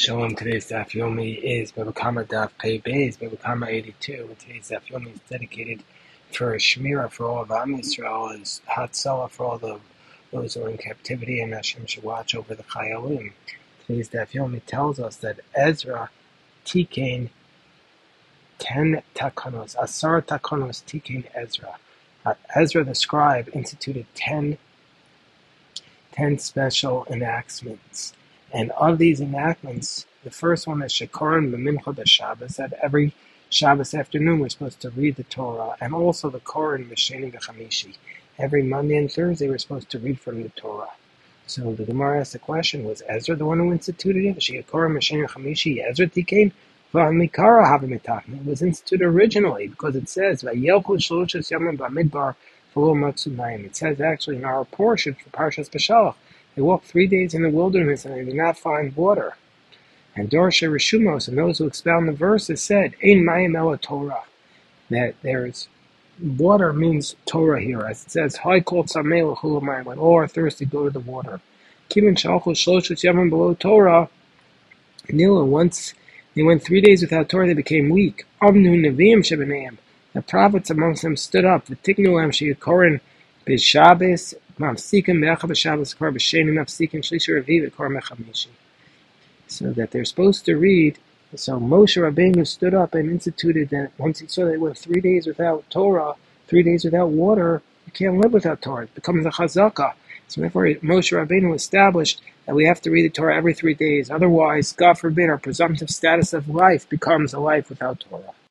Shalom, today's Daf Yomi is Bava Kamma Daf Pei Beis, Bava Kamma 82, and today's Daf Yomi is dedicated for Shemira for all of Am Yisrael, and Hatzalah for all the those who are in captivity, and Hashem should watch over the Chayalim. Today's Daf Yomi tells us that Ezra Tikain 10 Takanos, Asar Takanos Tikain Ezra. Uh, Ezra the scribe instituted 10, 10 special enactments and of these enactments, the first one is Shekorin B'Mincha Shabbos, that every Shabbos afternoon we're supposed to read the Torah, and also the Koran B'Sheni B'Chamishi. Every Monday and Thursday we're supposed to read from the Torah. So the Gemara asked the question, was Ezra the one who instituted it? Shekorin B'Sheni B'Chamishi, Ezra Tikain? It was instituted originally because it says, It says actually in our portion for Parshas Beshalach, they walked three days in the wilderness and they did not find water. And Dorsha Rishumos and those who expound the verses said, Ein Mayim Ela Torah, that there's water means Torah here, as it says, Hai Kol Tzamei when all are thirsty, go to the water. Kimin Shalchul Shloshus Yamim below Torah, Nila, once they went three days without Torah, they became weak. Amnu Neviim Shebeneim, the prophets amongst them stood up, the Tiknuam Sheyakorin Bishabes So that they're supposed to read. So Moshe Rabbeinu stood up and instituted that once he saw that went three days without Torah, three days without water, you can't live without Torah. It becomes a chazakah. So therefore, Moshe Rabbeinu established that we have to read the Torah every three days. Otherwise, God forbid, our presumptive status of life becomes a life without Torah.